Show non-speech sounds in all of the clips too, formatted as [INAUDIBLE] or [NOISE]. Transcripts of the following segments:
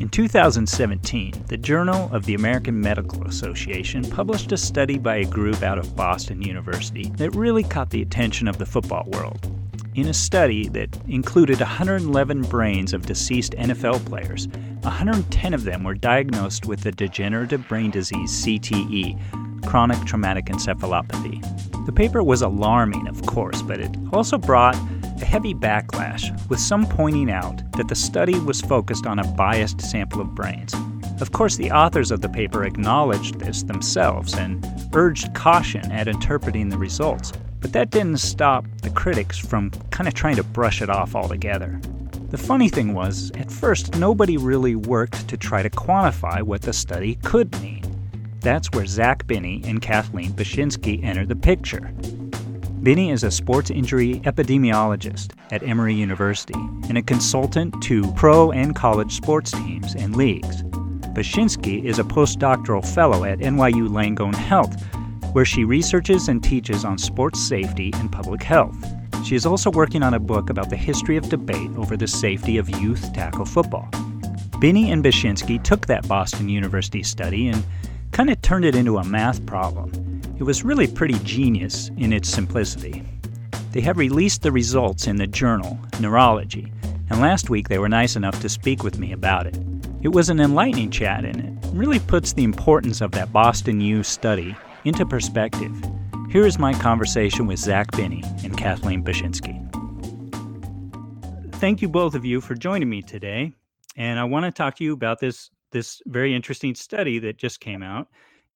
In 2017, the Journal of the American Medical Association published a study by a group out of Boston University that really caught the attention of the football world. In a study that included 111 brains of deceased NFL players, 110 of them were diagnosed with the degenerative brain disease CTE, chronic traumatic encephalopathy. The paper was alarming, of course, but it also brought a heavy backlash, with some pointing out that the study was focused on a biased sample of brains. Of course, the authors of the paper acknowledged this themselves and urged caution at interpreting the results, but that didn't stop the critics from kind of trying to brush it off altogether. The funny thing was, at first, nobody really worked to try to quantify what the study could mean. That's where Zach Binney and Kathleen Bachynski enter the picture. Binney is a sports injury epidemiologist at Emory University and a consultant to pro and college sports teams and leagues. Bachynski is a postdoctoral fellow at NYU Langone Health, where she researches and teaches on sports safety and public health. She is also working on a book about the history of debate over the safety of youth tackle football. Binney and Bachynski took that Boston University study and kind of turned it into a math problem. It was really pretty genius in its simplicity. They have released the results in the journal, Neurology, and last week they were nice enough to speak with me about it. It was an enlightening chat, and it really puts the importance of that Boston U study into perspective. Here is my conversation with Zach Binney and Kathleen Bachynski. Thank you both of you for joining me today, and I want to talk to you about this this very interesting study that just came out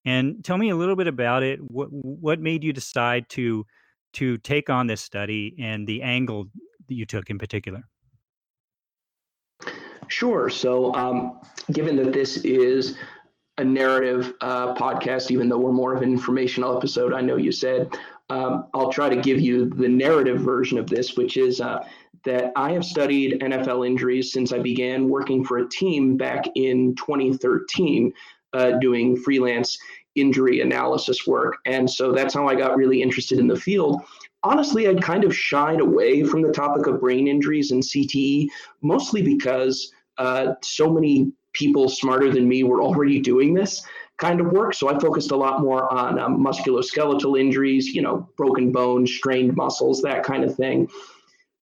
and tell me a little bit about it. What what made you decide to to take on this study and the angle that you took in particular? Sure. So, um, given that this is a narrative uh, podcast, even though we're more of an informational episode, I know you said um, I'll try to give you the narrative version of this, which is uh, that I have studied NFL injuries since I began working for a team back in 2013 uh, doing freelance injury analysis work. And so that's how I got really interested in the field. Honestly, I'd kind of shied away from the topic of brain injuries and CTE, mostly because uh, so many people smarter than me were already doing this kind of work. So I focused a lot more on um, musculoskeletal injuries, you know, broken bones, strained muscles, that kind of thing.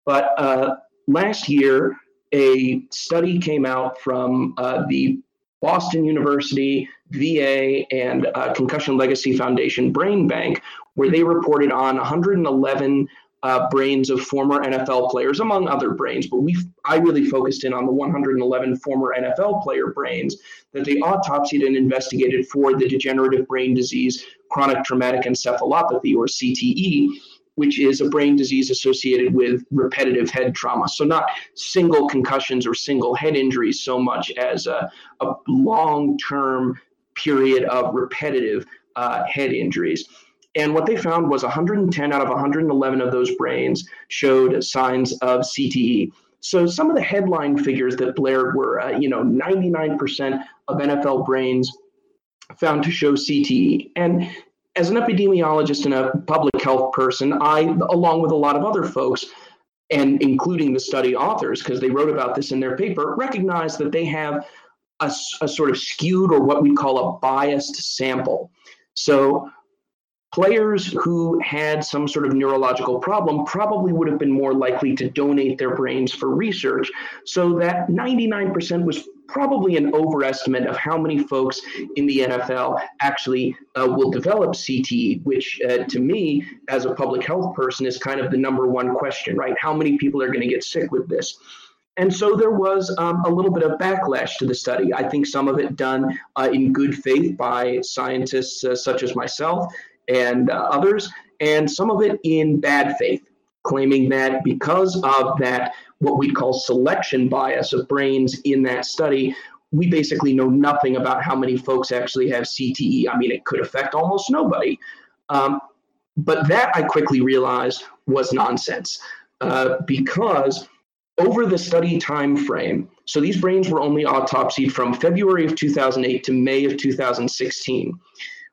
But uh, last year, a study came out from uh, the Boston University, VA, and uh, Concussion Legacy Foundation Brain Bank, where they reported on 111 uh, brains of former NFL players, among other brains. But we, I really focused in on the 111 former NFL player brains that they autopsied and investigated for the degenerative brain disease chronic traumatic encephalopathy, or CTE which is a brain disease associated with repetitive head trauma. So, not single concussions or single head injuries so much as a, a long term period of repetitive uh, head injuries. And what they found was 110 out of 111 of those brains showed signs of CTE. So some of the headline figures that blared were, uh, you know, 99% of NFL brains found to show CTE. And as an epidemiologist and a public health person, I, along with a lot of other folks, and including the study authors, because they wrote about this in their paper, recognize that they have a, a sort of skewed or what we call a biased sample. So players who had some sort of neurological problem probably would have been more likely to donate their brains for research. So that 99% was probably an overestimate of how many folks in the NFL actually uh, will develop CTE, which uh, to me, as a public health person, is kind of the number one question, right? How many people are going to get sick with this? And so there was um, a little bit of backlash to the study. I think some of it done uh, in good faith by scientists uh, such as myself and uh, others, and some of it in bad faith, claiming that because of that, what we call selection bias of brains in that study, we basically know nothing about how many folks actually have CTE. I mean, it could affect almost nobody. Um, but that I quickly realized was nonsense uh, because over the study time frame, so these brains were only autopsied from February of 2008 to May of 2016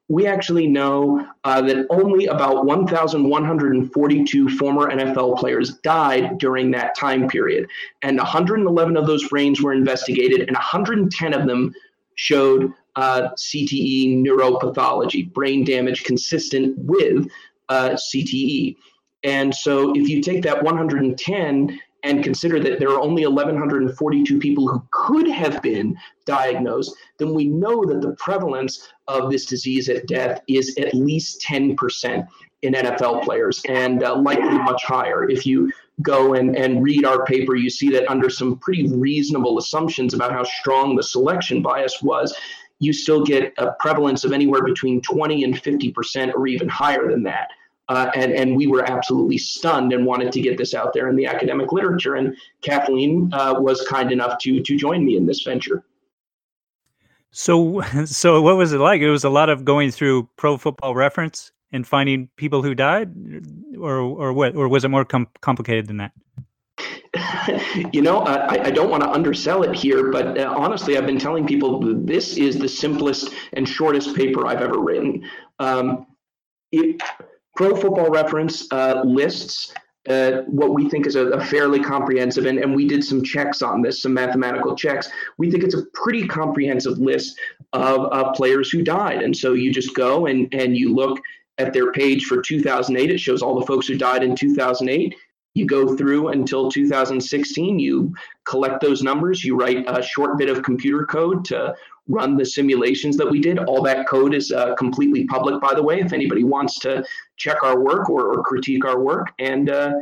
we actually know uh, that only about 1,142 former NFL players died during that time period. And 111 of those brains were investigated, and 110 of them showed uh, CTE neuropathology, brain damage consistent with uh, CTE. And so if you take that 110 and consider that there are only 1,142 people who could have been diagnosed, then we know that the prevalence of this disease at death is at least 10% in NFL players and uh, likely much higher. If you go and, and read our paper, you see that under some pretty reasonable assumptions about how strong the selection bias was, you still get a prevalence of anywhere between 20 and 50% or even higher than that. Uh, and, and we were absolutely stunned and wanted to get this out there in the academic literature. And Kathleen uh, was kind enough to to join me in this venture. So, [LAUGHS] so what was it like? It was a lot of going through Pro Football Reference and finding people who died, or or what, or was it more com- complicated than that? [LAUGHS] you know, I, I, don't want to undersell it here, but uh, honestly, I've been telling people this is the simplest and shortest paper I've ever written. Um, it, Pro Football Reference uh, lists uh, what we think is a, a, fairly comprehensive, and, and we did some checks on this, some mathematical checks. We think it's a pretty comprehensive list of uh, players who died. And so you just go and, and you look at their page for 2008. It shows all the folks who died in 2008. You go through until 2016, you collect those numbers, you write a short bit of computer code to run the simulations that we did. All that code is uh, completely public, by the way, if anybody wants to check our work or, or critique our work. And uh,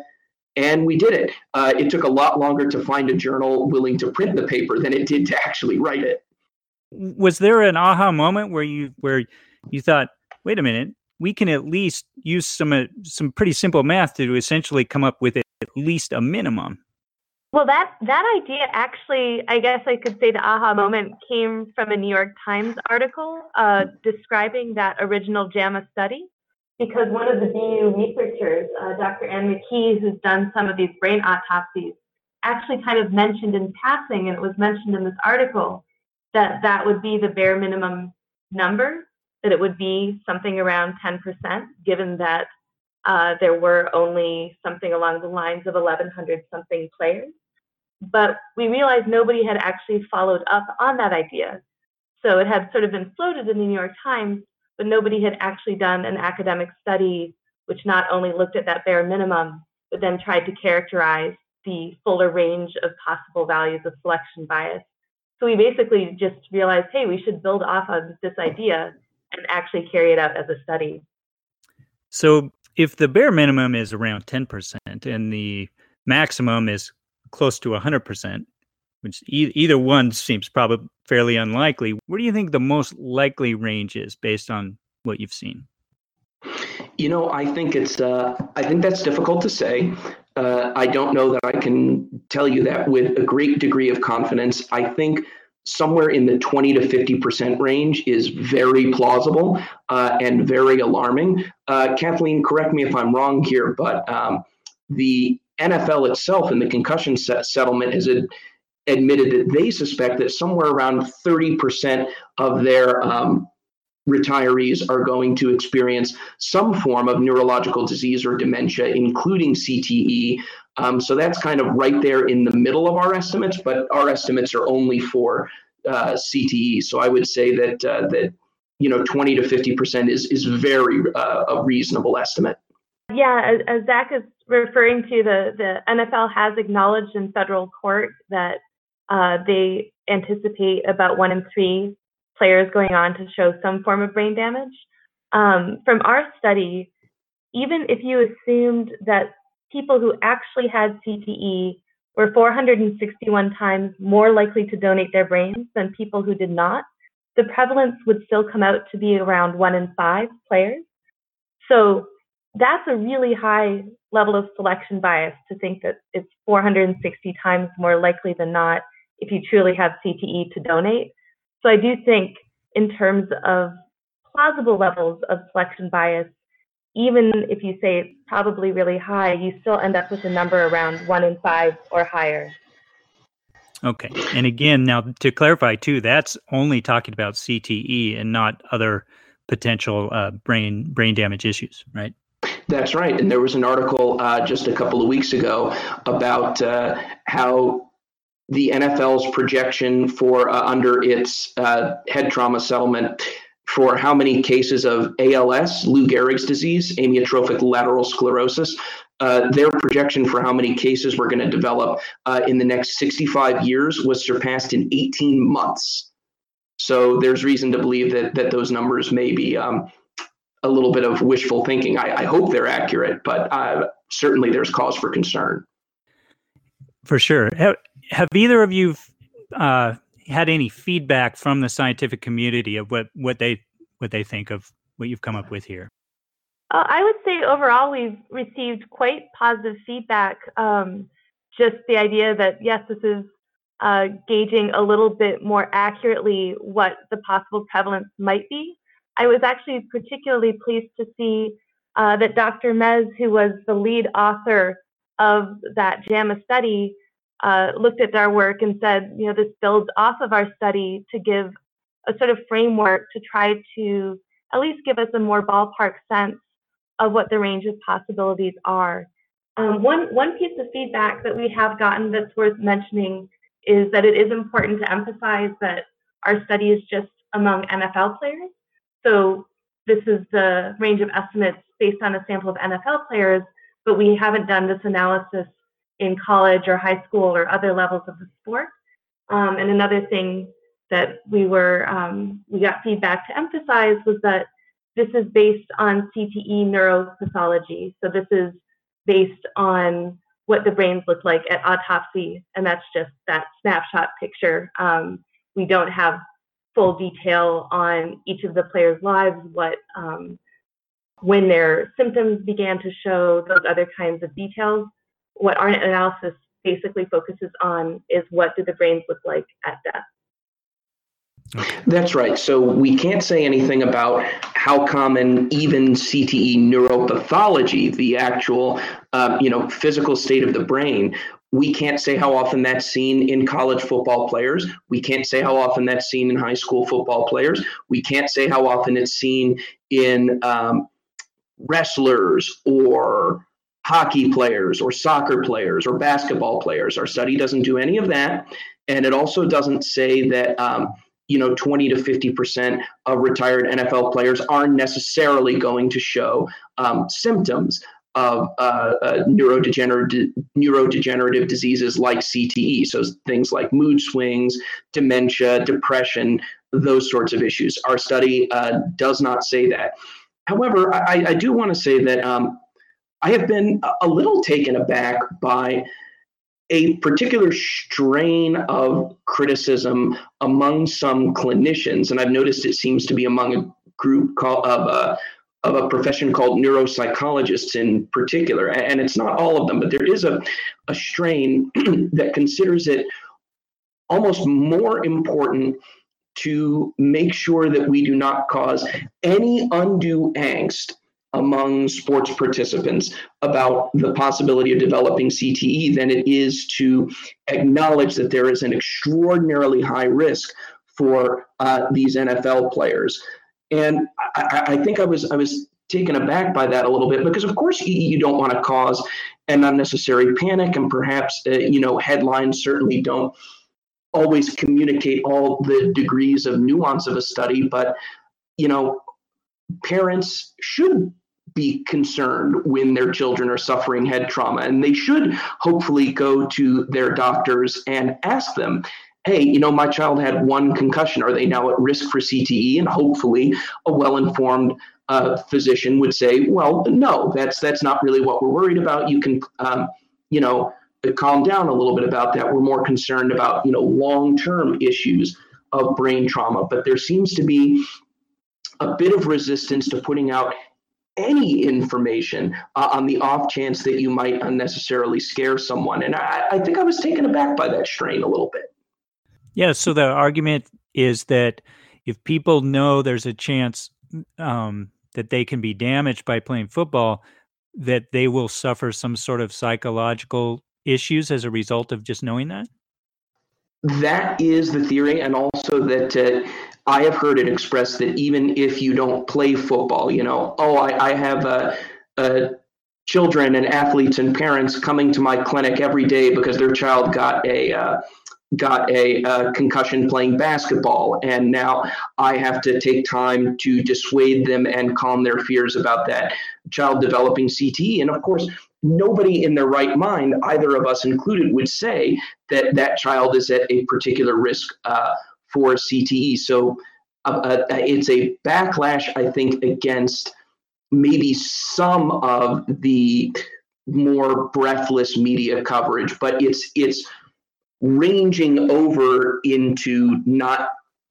and we did it. Uh, it took a lot longer to find a journal willing to print the paper than it did to actually write it. Was there an aha moment where you where you thought, wait a minute, we can at least use some uh, some pretty simple math to essentially come up with at least a minimum? Well, that that idea actually, I guess I could say the aha moment came from a New York Times article uh, describing that original JAMA study. Because one of the BU researchers, uh, Dr. Ann McKee, who's done some of these brain autopsies, actually kind of mentioned in passing, and it was mentioned in this article, that that would be the bare minimum number, that it would be something around 10%, given that uh, there were only something along the lines of 1,100 something players. But we realized nobody had actually followed up on that idea. So it had sort of been floated in the New York Times, but nobody had actually done an academic study which not only looked at that bare minimum, but then tried to characterize the fuller range of possible values of selection bias. So we basically just realized, hey, we should build off of this idea and actually carry it out as a study. So if the bare minimum is around 10% and the maximum is close to 100%, which e- either one seems probably fairly unlikely, where do you think the most likely range is based on what you've seen? You know, I think it's. Uh, I think that's difficult to say. Uh, I don't know that I can tell you that with a great degree of confidence. I think somewhere in the 20 to 50% range is very plausible uh, and very alarming. Uh, Kathleen, correct me if I'm wrong here, but um, the NFL itself in the concussion set settlement has ad- admitted that they suspect that somewhere around 30% of their um, retirees are going to experience some form of neurological disease or dementia, including CTE. Um, so that's kind of right there in the middle of our estimates, but our estimates are only for uh, CTE. So I would say that uh, that you know 20 to 50 percent is is very uh, a reasonable estimate. Yeah, as, as Zach is referring to, the the NFL has acknowledged in federal court that uh, they anticipate about one in three players going on to show some form of brain damage. Um, from our study, even if you assumed that people who actually had CTE were 461 times more likely to donate their brains than people who did not, the prevalence would still come out to be around one in five players. So that's a really high level of selection bias to think that it's 460 times more likely than not if you truly have CTE to donate. So I do think in terms of plausible levels of selection bias, even if you say it's probably really high, you still end up with a number around one in five or higher. Okay. And again, now to clarify too, that's only talking about CTE and not other potential uh, brain brain damage issues, right? That's right. And there was an article uh, just a couple of weeks ago about uh, how the NFL's projection for uh, under its uh, head trauma settlement for how many cases of ALS, Lou Gehrig's disease, amyotrophic lateral sclerosis, uh, their projection for how many cases we're going to develop uh, in the next 65 years was surpassed in 18 months. So there's reason to believe that that those numbers may be um, a little bit of wishful thinking. I, I hope they're accurate, but uh, certainly there's cause for concern. For sure. Have, have either of you uh, had any feedback from the scientific community of what, what they what they think of what you've come up with here? Uh, I would say overall we've received quite positive feedback. Um, just the idea that yes, this is uh, gauging a little bit more accurately what the possible prevalence might be. I was actually particularly pleased to see uh, that Dr. Mez, who was the lead author of that JAMA study, uh, looked at our work and said, you know, this builds off of our study to give a sort of framework to try to at least give us a more ballpark sense of what the range of possibilities are. Um, one, one piece of feedback that we have gotten that's worth mentioning is that it is important to emphasize that our study is just among NFL players. So this is the range of estimates based on a sample of NFL players, but we haven't done this analysis in college or high school or other levels of the sport. Um, and another thing that we were um, we got feedback to emphasize was that this is based on CTE neuropathology. So this is based on what the brains look like at autopsy, and that's just that snapshot picture. Um, we don't have full detail on each of the players' lives, what um, when their symptoms began to show, those other kinds of details. What our analysis basically focuses on is what do the brains look like at death. That's right. So we can't say anything about how common even CTE neuropathology, the actual, uh, you know, physical state of the brain. We can't say how often that's seen in college football players. We can't say how often that's seen in high school football players. We can't say how often it's seen in um, wrestlers or hockey players or soccer players or basketball players. Our study doesn't do any of that. And it also doesn't say that. Um, you know 20 to 50 percent of retired NFL players aren't necessarily going to show um, symptoms of uh, uh, neurodegenerative neurodegenerative diseases like CTE. So things like mood swings, dementia, depression, those sorts of issues. Our study uh, does not say that. However, I, I do want to say that um, I have been a little taken aback by a particular strain of criticism among some clinicians, and I've noticed it seems to be among a group of a of a profession called neuropsychologists in particular, and it's not all of them, but there is a, a strain [CLEARS THROAT] that considers it almost more important to make sure that we do not cause any undue angst among sports participants about the possibility of developing CTE than it is to acknowledge that there is an extraordinarily high risk for uh, these NFL players. And I, I, think I was I was taken aback by that a little bit because of course you, don't want to cause an unnecessary panic and perhaps uh, you know headlines certainly don't always communicate all the degrees of nuance of a study but you know parents should be concerned when their children are suffering head trauma. And they should hopefully go to their doctors and ask them, hey, you know, my child had one concussion. Are they now at risk for CTE? And hopefully, a well informed uh, physician would say, well, no, that's that's not really what we're worried about. You can, um, you know, calm down a little bit about that. We're more concerned about, you know, long term issues of brain trauma. But there seems to be a bit of resistance to putting out any information uh, on the off chance that you might unnecessarily scare someone. And I, I think I was taken aback by that strain a little bit. Yeah. So the argument is that if people know there's a chance um, that they can be damaged by playing football, that they will suffer some sort of psychological issues as a result of just knowing that? That is the theory, and also that uh, I have heard it expressed that even if you don't play football, you know, oh, I, I have a, a children and athletes and parents coming to my clinic every day because their child got a uh, got a, a, concussion playing basketball and now i have to take time to dissuade them and calm their fears about that child developing cte and of course nobody in their right mind either of us included would say that that child is at a particular risk uh, for cte so uh, uh, it's a backlash i think against maybe some of the more breathless media coverage, but it's it's ranging over into not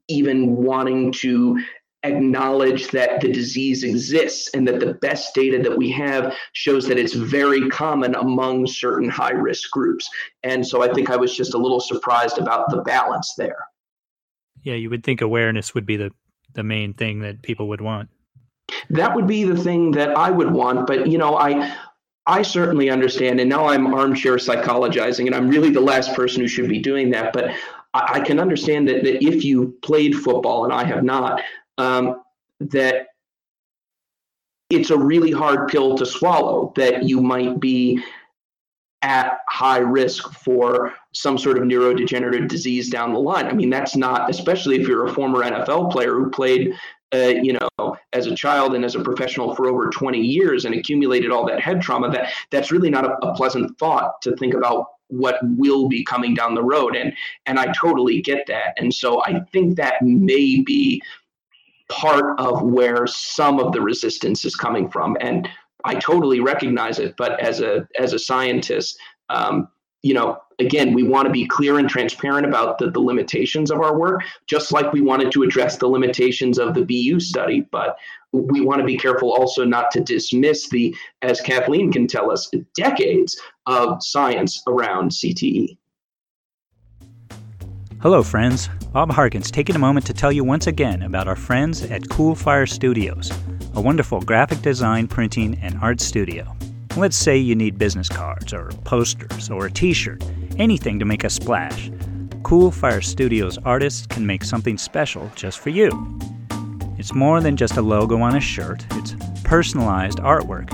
even wanting to acknowledge that the disease exists and that the best data that we have shows that it's very common among certain high risk groups. And so I think I was just a little surprised about the balance there. Yeah, you would think awareness would be the the main thing that people would want. That would be the thing that I would want, but you know, I I certainly understand, and now I'm armchair psychologizing, and I'm really the last person who should be doing that. But I, I can understand that, that if you played football, and I have not, um, that it's a really hard pill to swallow that you might be at high risk for some sort of neurodegenerative disease down the line. I mean, that's not, especially if you're a former NFL player who played uh, you know, as a child and as a professional for over 20 years and accumulated all that head trauma, that that's really not a, a pleasant thought to think about what will be coming down the road. And and I totally get that. And so I think that may be part of where some of the resistance is coming from. And I totally recognize it. But as a as a scientist, um, you know, again, we want to be clear and transparent about the, the limitations of our work, just like we wanted to address the limitations of the BU study. But we want to be careful also not to dismiss the, as Kathleen can tell us, decades of science around CTE. Hello, friends. Bob Harkins taking a moment to tell you once again about our friends at Coolfire Studios, a wonderful graphic design, printing, and art studio. Let's say you need business cards, or posters, or a t shirt, anything to make a splash. Coolfire Studios artists can make something special just for you. It's more than just a logo on a shirt, it's personalized artwork.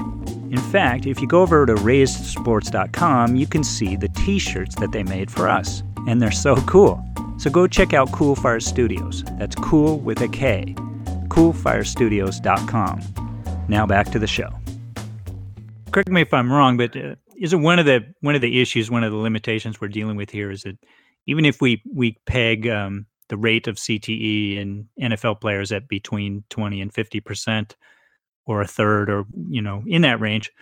In fact, if you go over to raisedsports.com, you can see the t shirts that they made for us, and they're so cool. So go check out Coolfire Studios. That's cool with a K. CoolFireStudios.com. Now back to the show correct me if I'm wrong, but uh, isn't one of the one of the issues, one of the limitations we're dealing with here is that even if we we peg um, the rate of CTE in NFL players at between 20 and 50 percent, or a third, or you know, in that range,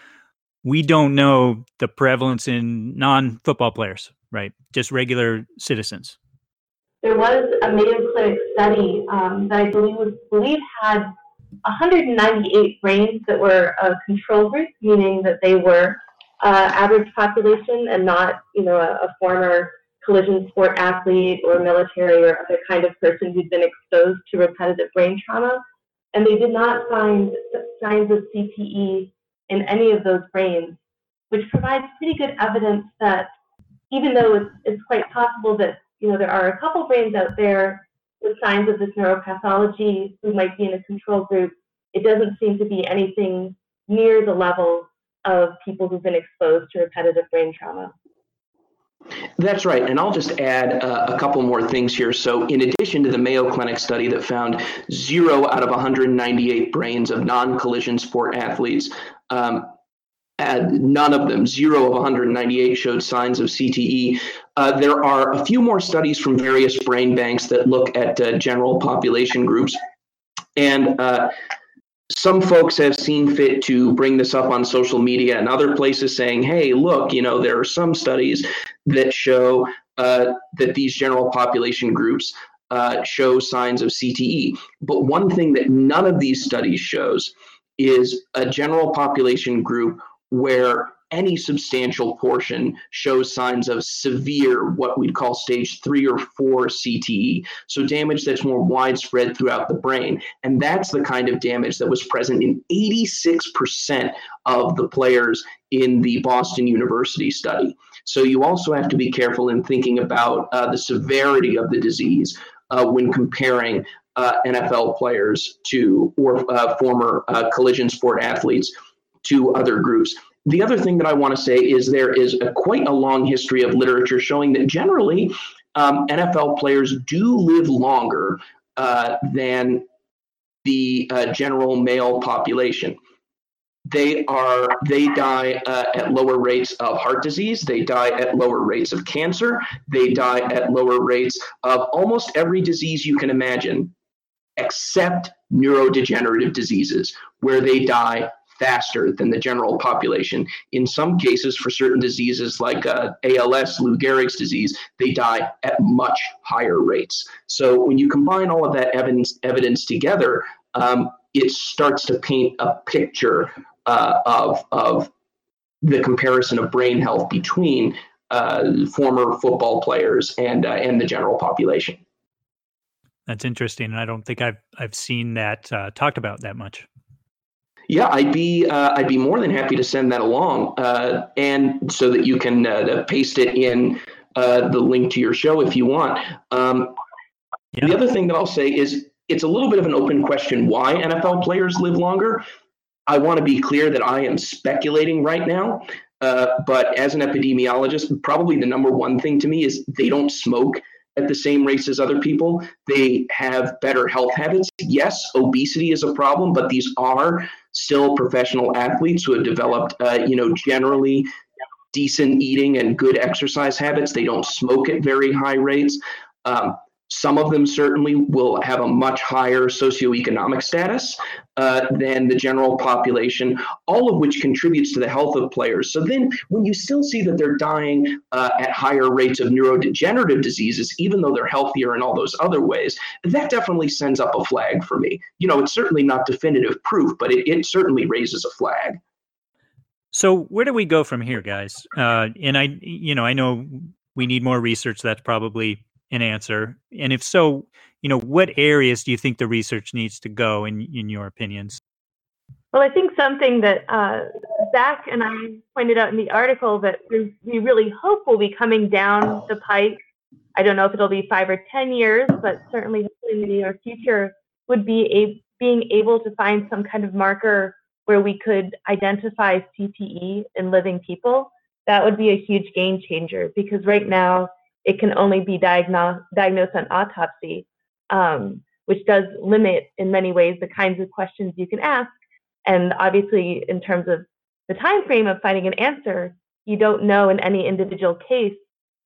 we don't know the prevalence in non-football players, right? Just regular citizens. There was a Mayo Clinic study um, that I believe was, believe had 198 brains that were a control group, meaning that they were uh, average population and not, you know, a, a, former collision sport athlete or military or other kind of person who'd been exposed to repetitive brain trauma. And they did not find signs of CTE in any of those brains, which provides pretty good evidence that even though it's, it's quite possible that, you know, there are a couple brains out there with signs of this neuropathology who might be in a control group, it doesn't seem to be anything near the level of people who've been exposed to repetitive brain trauma. That's right. And I'll just add uh, a couple more things here. So, in addition to the Mayo Clinic study that found zero out of 198 brains of non collision sport athletes, um, none of them, zero of 198, showed signs of CTE. Uh, there are a few more studies from various brain banks that look at uh, general population groups. And uh, some folks have seen fit to bring this up on social media and other places saying, hey, look, you know, there are some studies that show uh, that these general population groups uh, show signs of CTE. But one thing that none of these studies shows is a general population group where any substantial portion shows signs of severe, what we'd call stage three or four CTE. So, damage that's more widespread throughout the brain. And that's the kind of damage that was present in 86% of the players in the Boston University study. So, you also have to be careful in thinking about uh, the severity of the disease uh, when comparing uh, NFL players to or uh, former uh, collision sport athletes to other groups. The other thing that I want to say is there is a, quite a long history of literature showing that generally um, NFL players do live longer uh, than the uh, general male population. They are they die uh, at lower rates of heart disease they die at lower rates of cancer they die at lower rates of almost every disease you can imagine except neurodegenerative diseases where they die faster than the general population in some cases for certain diseases like uh, als lou gehrig's disease they die at much higher rates so when you combine all of that evidence evidence together um, it starts to paint a picture uh, of of the comparison of brain health between uh, former football players and uh, and the general population. That's interesting, and I don't think I've I've seen that uh, talked about that much. Yeah, I'd be uh, I'd be more than happy to send that along, uh, and so that you can paste it in the link to your show if you want. Um, yeah. The other thing that I'll say is it's a little bit of an open question why NFL players live longer. I want to be clear that I am speculating right now. Uh, but as an epidemiologist, probably the number one thing to me is they don't smoke at the same rates as other people. They have better health habits. Yes, obesity is a problem, but these are still professional athletes who have developed, uh, you know, generally decent eating and good exercise habits. They don't smoke at very high rates. Um, some of them certainly will have a much higher socioeconomic status uh, than the general population, all of which contributes to the health of players. So then, when you still see that they're dying uh, at higher rates of neurodegenerative diseases, even though they're healthier in all those other ways, that definitely sends up a flag for me. You know, it's certainly not definitive proof, but it, it certainly raises a flag. So where do we go from here, guys? Uh, and I, you know, I know we need more research. That's probably an answer? And if so, you know, what areas do you think the research needs to go in in your opinions? Well, I think something that uh, Zach and I pointed out in the article that we, really hope will be coming down the pike. I don't know if it'll be five or 10 years, but certainly in the near future would be a, being able to find some kind of marker where we could identify CTE in living people. That would be a huge game changer because right now it can only be diagnosed on autopsy, um, which does limit in many ways the kinds of questions you can ask. And obviously, in terms of the time frame of finding an answer, you don't know in any individual case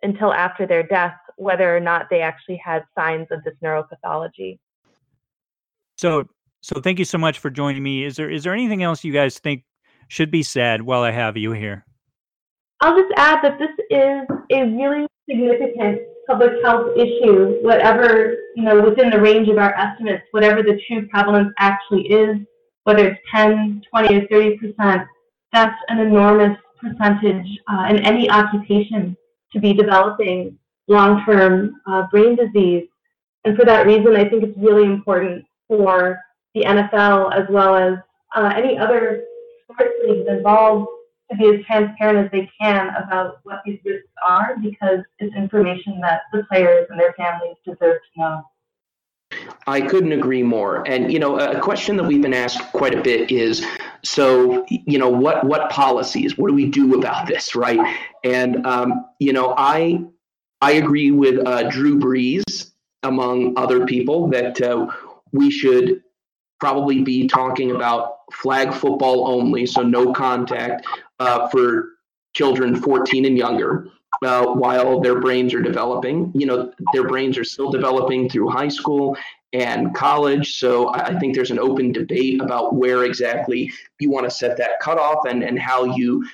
until after their death whether or not they actually had signs of this neuropathology. So, so thank you so much for joining me. Is there is there anything else you guys think should be said while I have you here? I'll just add that this is a really significant public health issue, whatever, you know, within the range of our estimates, whatever the true prevalence actually is, whether it's 10, 20, or 30 percent, that's an enormous percentage uh, in any occupation to be developing long-term uh, brain disease. And for that reason, I think it's really important for the NFL as well as uh, any other sports leagues involved to be as transparent as they can about what these risks are because it's information that the players and their families deserve to know. I couldn't agree more. And you know, a question that we've been asked quite a bit is, so you know, what what policies? What do we do about this, right? And um, you know, I I agree with uh, Drew Brees among other people that uh, we should probably be talking about flag football only, so no contact uh, for children 14 and younger. Uh, while their brains are developing, you know, their brains are still developing through high school and college. So I think there's an open debate about where exactly you want to set that cutoff and, and how you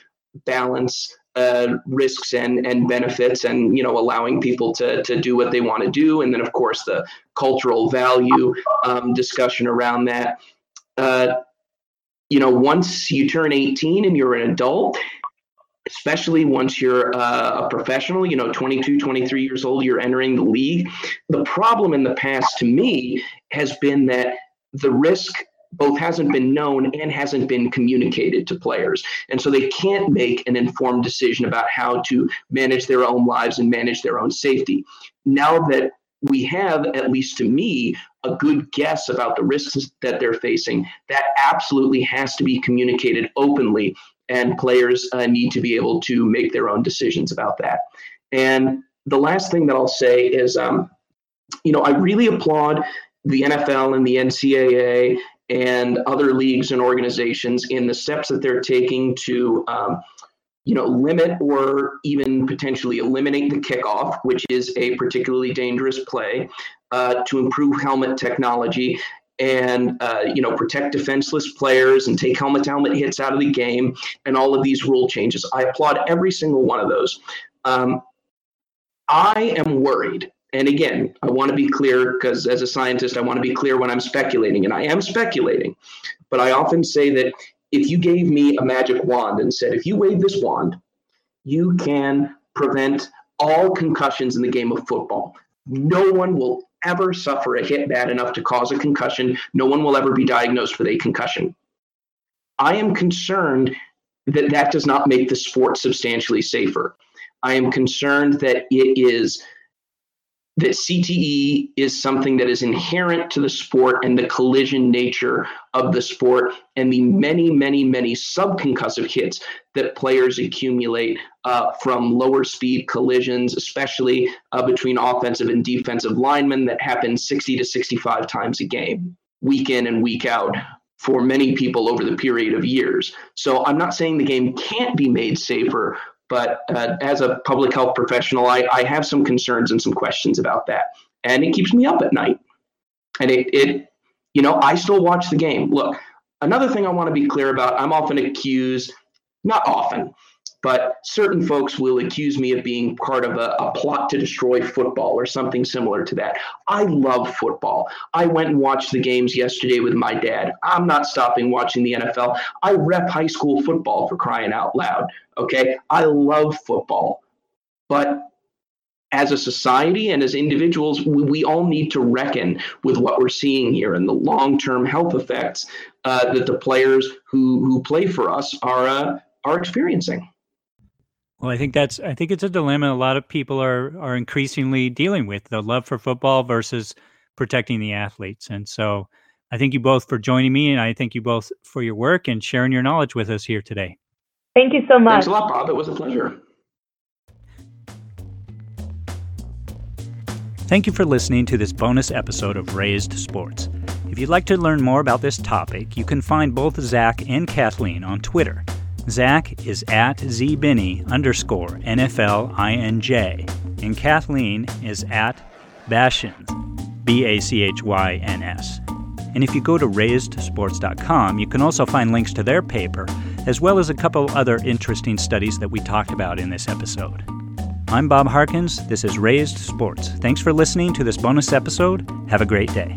balance uh, risks and, and benefits and you know allowing people to, to do what they want to do and then of course the cultural value um, discussion around that uh, you know, once you turn 18 and you're an adult, especially once you're uh, a professional, you know, 22, 23 years old, you're entering the league. The problem in the past to me has been that the risk both hasn't been known and hasn't been communicated to players. And so they can't make an informed decision about how to manage their own lives and manage their own safety. Now that we have, at least to me, a good guess about the risks that they're facing, that absolutely has to be communicated openly, and players uh, need to be able to make their own decisions about that. And the last thing that I'll say is, um, you know, I really applaud the NFL and the NCAA and other leagues and organizations in the steps that they're taking to um, you know, limit or even potentially eliminate the kickoff, which is a particularly dangerous play, to improve helmet technology and uh, you know protect defenseless players and take helmet helmet hits out of the game and all of these rule changes. I applaud every single one of those. Um, I am worried. And again, I want to be clear because as a scientist, I want to be clear when I'm speculating, and I am speculating. But I often say that if you gave me a magic wand and said, if you wave this wand, you can prevent all concussions in the game of football. No one will ever suffer a hit bad enough to cause a concussion. No one will ever be diagnosed with a concussion. I am concerned that that does not make the sport substantially safer. I am concerned that it is that CTE is something that is inherent to the sport and the collision nature of the sport and the many, many, many subconcussive hits that players accumulate uh, from lower speed collisions, especially uh, between offensive and defensive linemen that happen 60 to 65 times a game, week in and week out for many people over the period of years. So I'm not saying the game can't be made safer, but uh, as a public health professional, I, I have some concerns and some questions about that. And it keeps me up at night. And it, it, you know, I still watch the game. Look, another thing I want to be clear about I'm often accused, not often, but certain folks will accuse me of being part of a, a, plot to destroy football or something similar to that. I love football. I went and watched the games yesterday with my dad. I'm not stopping watching the NFL. I rep high school football for crying out loud. Okay. I love football. But as a society and as individuals, we, we all need to reckon with what we're seeing here and the long term health effects uh, that the players who, who play for us are, uh, are experiencing. Well, I think that's I think it's a dilemma a lot of people are are increasingly dealing with the love for football versus protecting the athletes. And so I thank you both for joining me and I thank you both for your work and sharing your knowledge with us here today. Thank you so much. Thanks a lot, Bob. It was a pleasure. Thank you for listening to this bonus episode of Raised Sports. If you'd like to learn more about this topic, you can find both Zach and Kathleen on Twitter Zach is at zbinney underscore NFLINJ, and Kathleen is at Bachyns, B A C H Y N S. And if you go to raisedsports.com, you can also find links to their paper, as well as a couple other interesting studies that we talked about in this episode. I'm Bob Harkins. This is Raised Sports. Thanks for listening to this bonus episode. Have a great day.